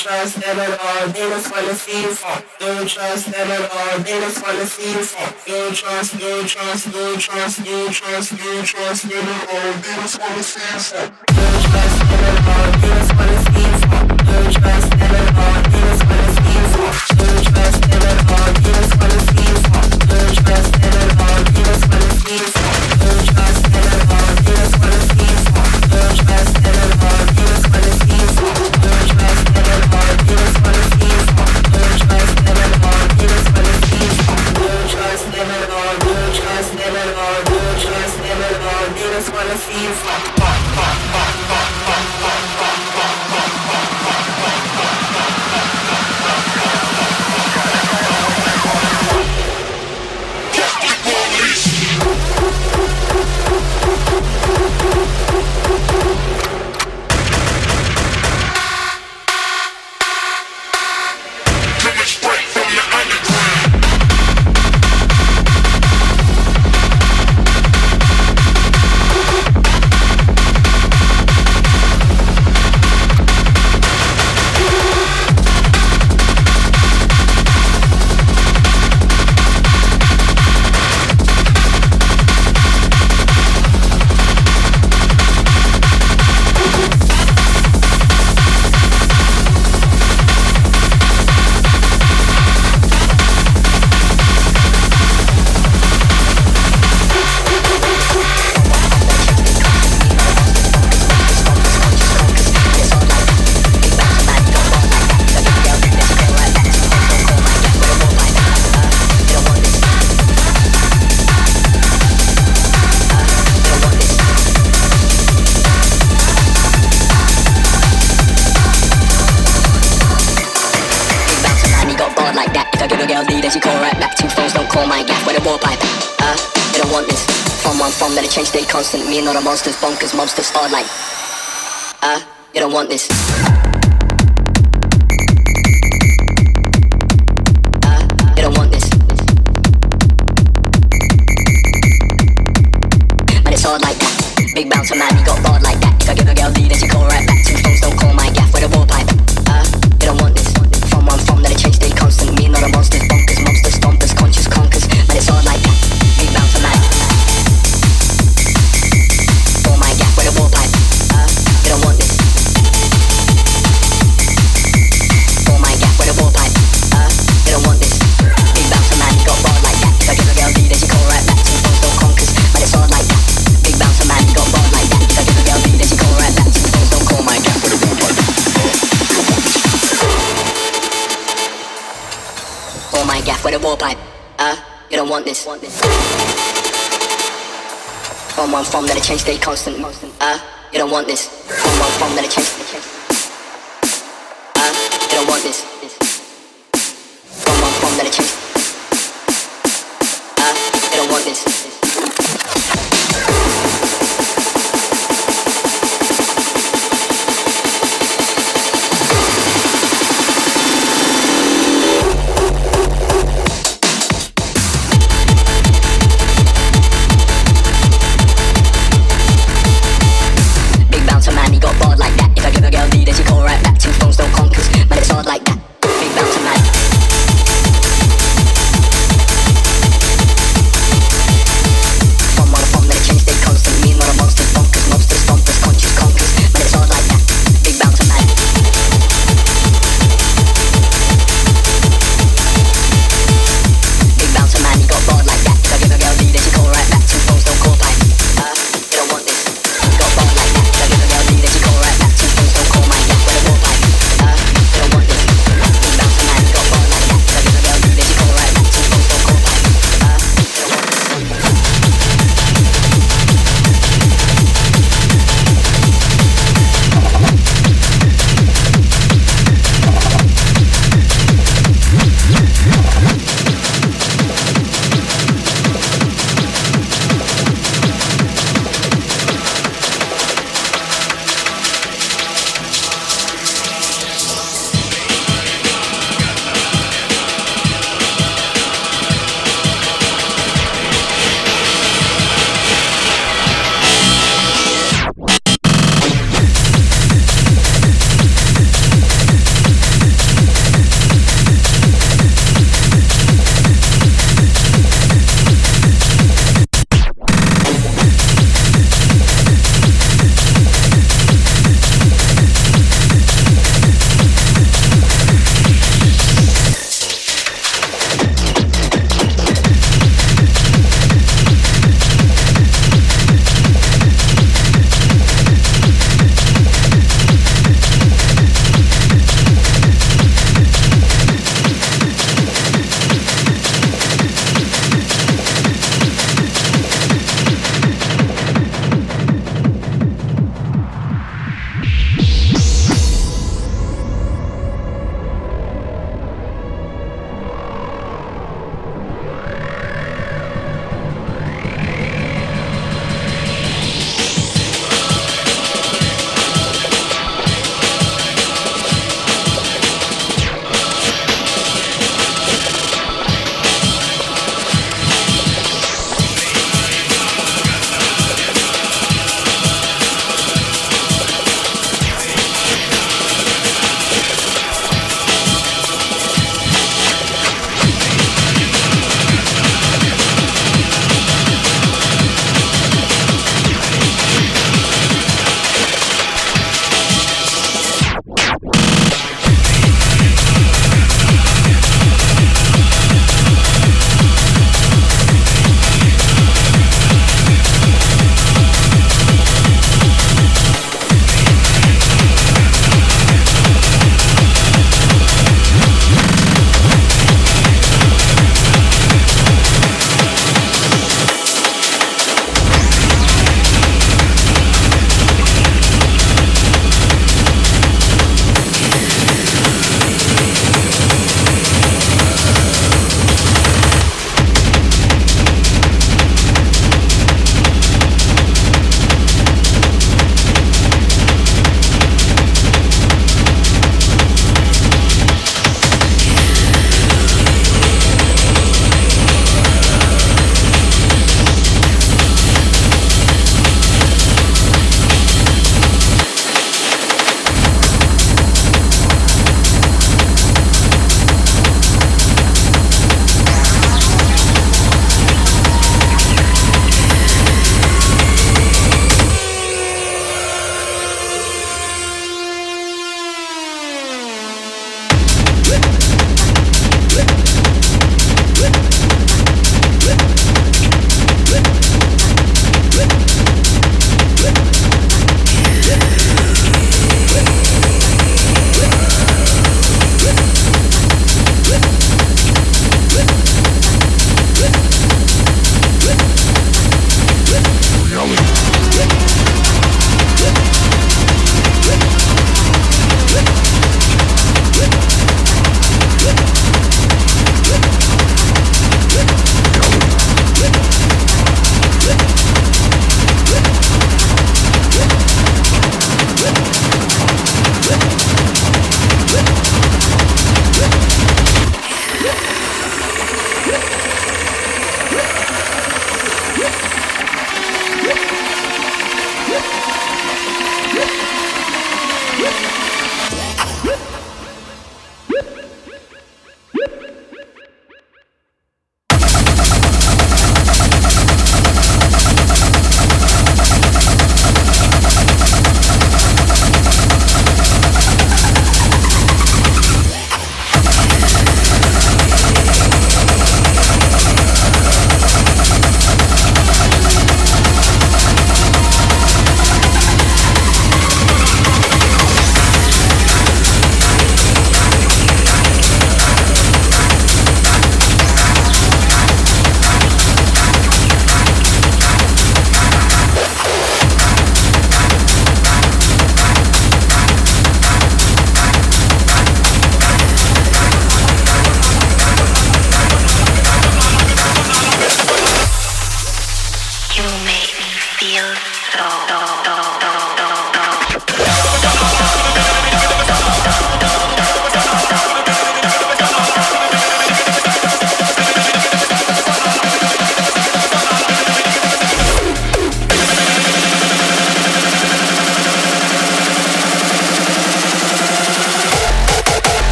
trust them at all. They just wanna see you fall. Don't trust them at all. They just wanna see you fall. Don't trust, don't trust, don't trust, don't trust, don't trust them at all. They just wanna see you fall. Don't trust them at all. They just wanna see you fall. Don't trust them at all. They just wanna see you fall. Don't trust them at all. They just wanna see you fall. Don't trust them at all. They just wanna constant. Me and all the monsters, bonkers, monsters are like, ah, uh, you don't want this. change, stay constant. Uh, you don't want this. One, one, one, minute change. Uh, you don't want this.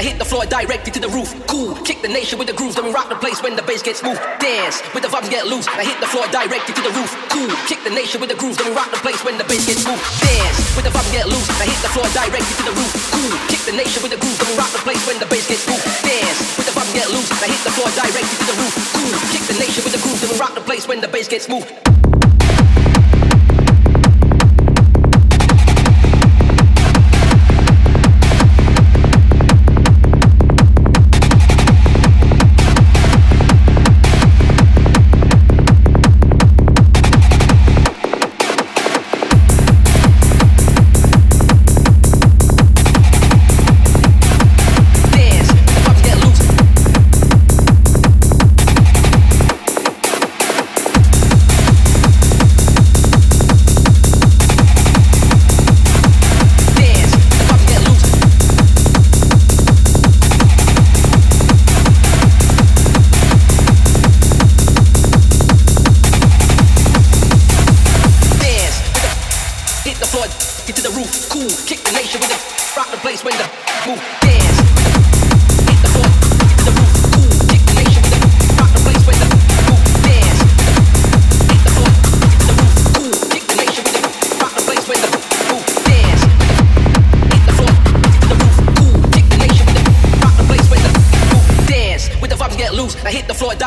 I hit the floor directly to the roof. Cool, kick the nation with the grooves, then we rock the place when the bass gets smooth. Dance with the vibes get loose. I hit the floor directly to the roof. Cool, kick the nation with the grooves, then we rock the place when the bass gets smooth. Dance with the vibes get loose. I hit the floor directly to the roof. Cool, kick the nation with the grooves, then we rock the place when the bass gets smooth. Dance with the vibes get loose. I hit the floor directly to the roof. Cool, kick the nation with the grooves, then we rock the place when the bass gets smooth.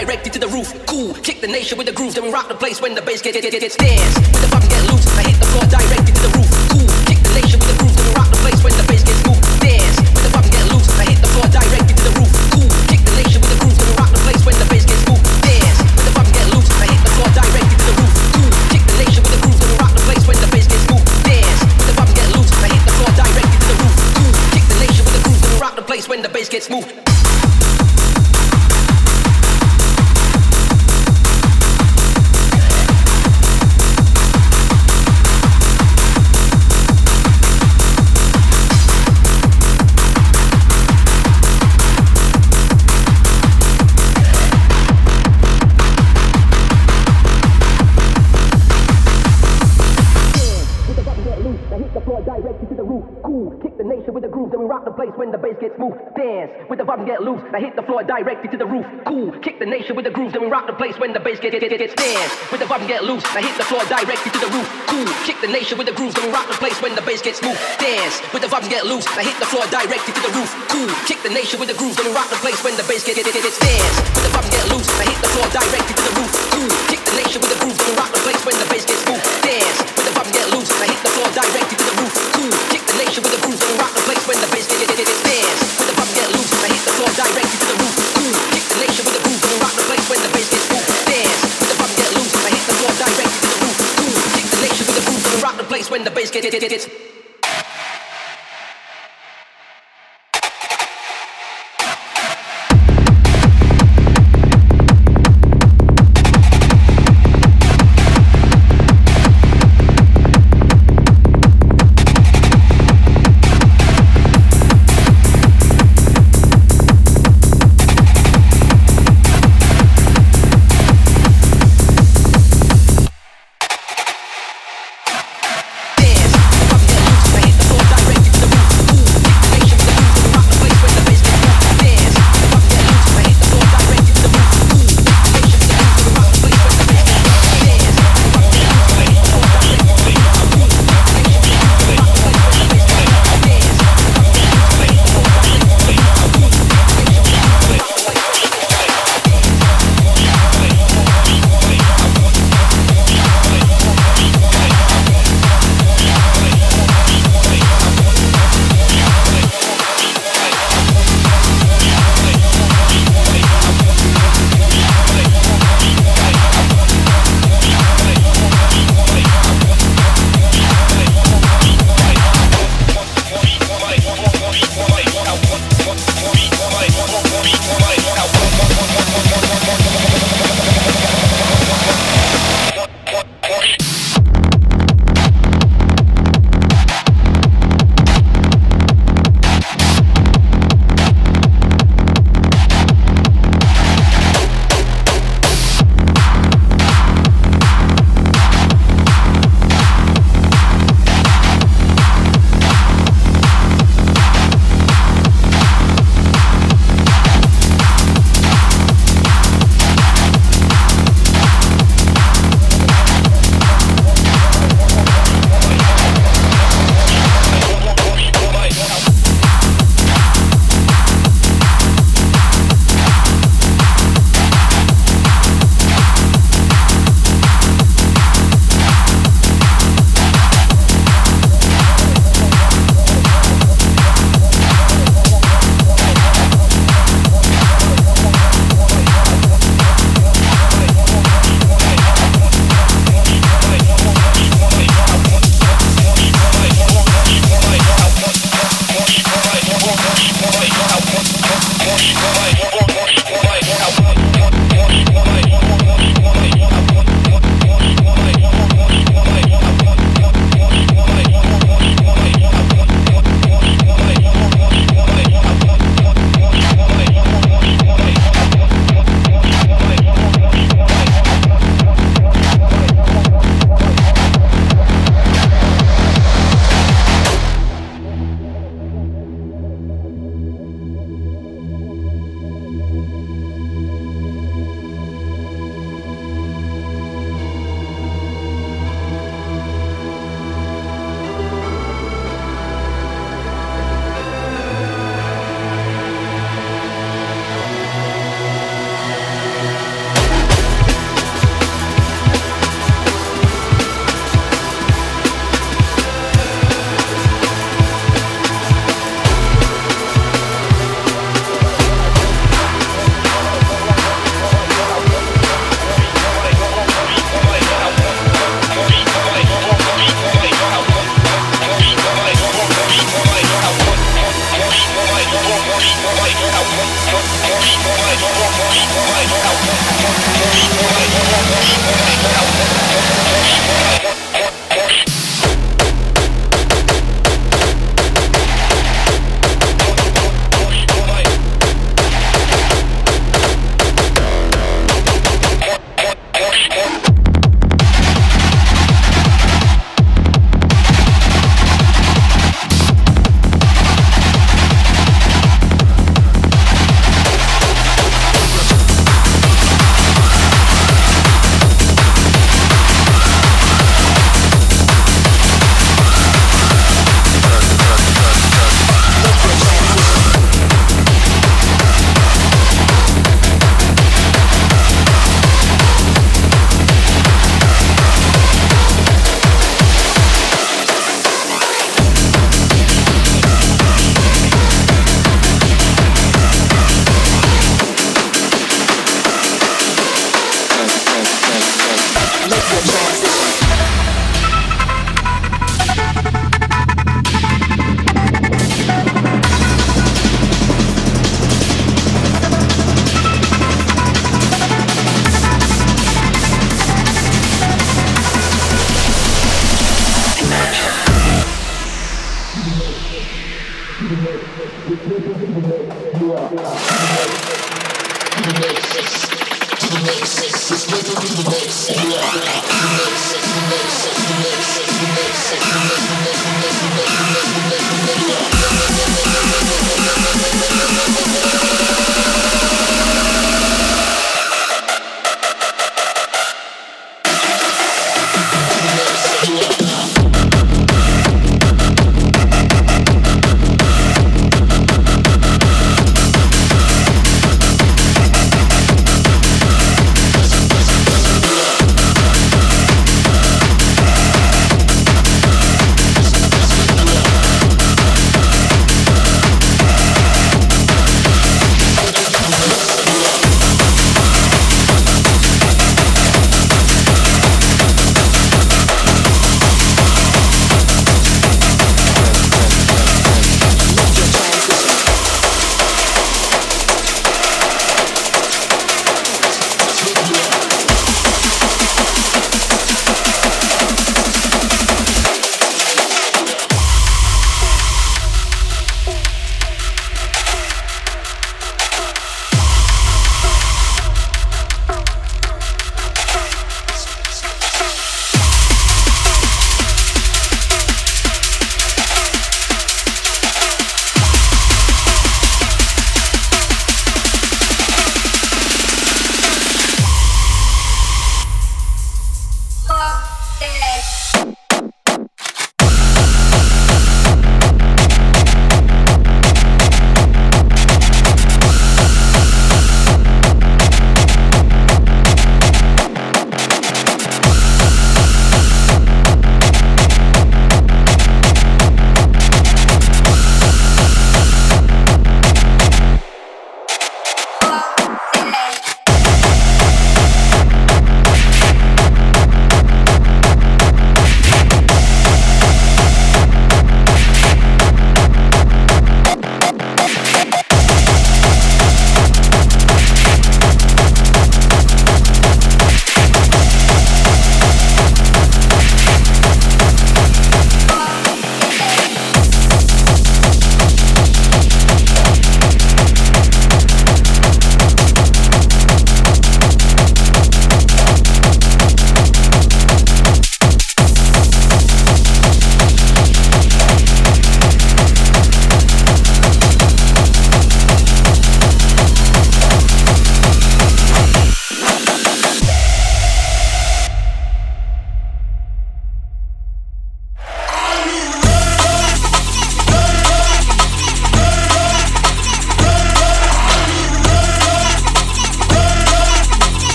Directly to the roof. Cool, kick the nation with the grooves, then we rock the place when the bass get get get get dance. With the vibe get loose, I hit the floor directly to the roof. When the bass gets smooth. Dance. With the vibes get loose, I hit the floor directly to the roof. Cool, kick the nation with the grooves, then we rock the place when the bass get get get get dance. With the vibes get loose, I hit the floor directly to the roof. Cool, kick the nation with the grooves, then we rock the place when the bass gets smooth. Dance. With the vibes get loose, I hit the floor directly to the roof. Cool, kick the nation with the grooves, then we rock the place when the bass get get get get dance. With the vibes get loose, I hit the floor directly to the roof. Cool, kick the nation with the grooves, then we rock the place when the bass gets smooth. Dance. With the vibes get loose, I hit the floor directly to the roof. Cool, kick the nation with the grooves, then we rock the place when the bass gets get get when the bass gets Dance, put the pump, get loose. I hit the floor, die, break you to the roof, cool Stairs With the bum get.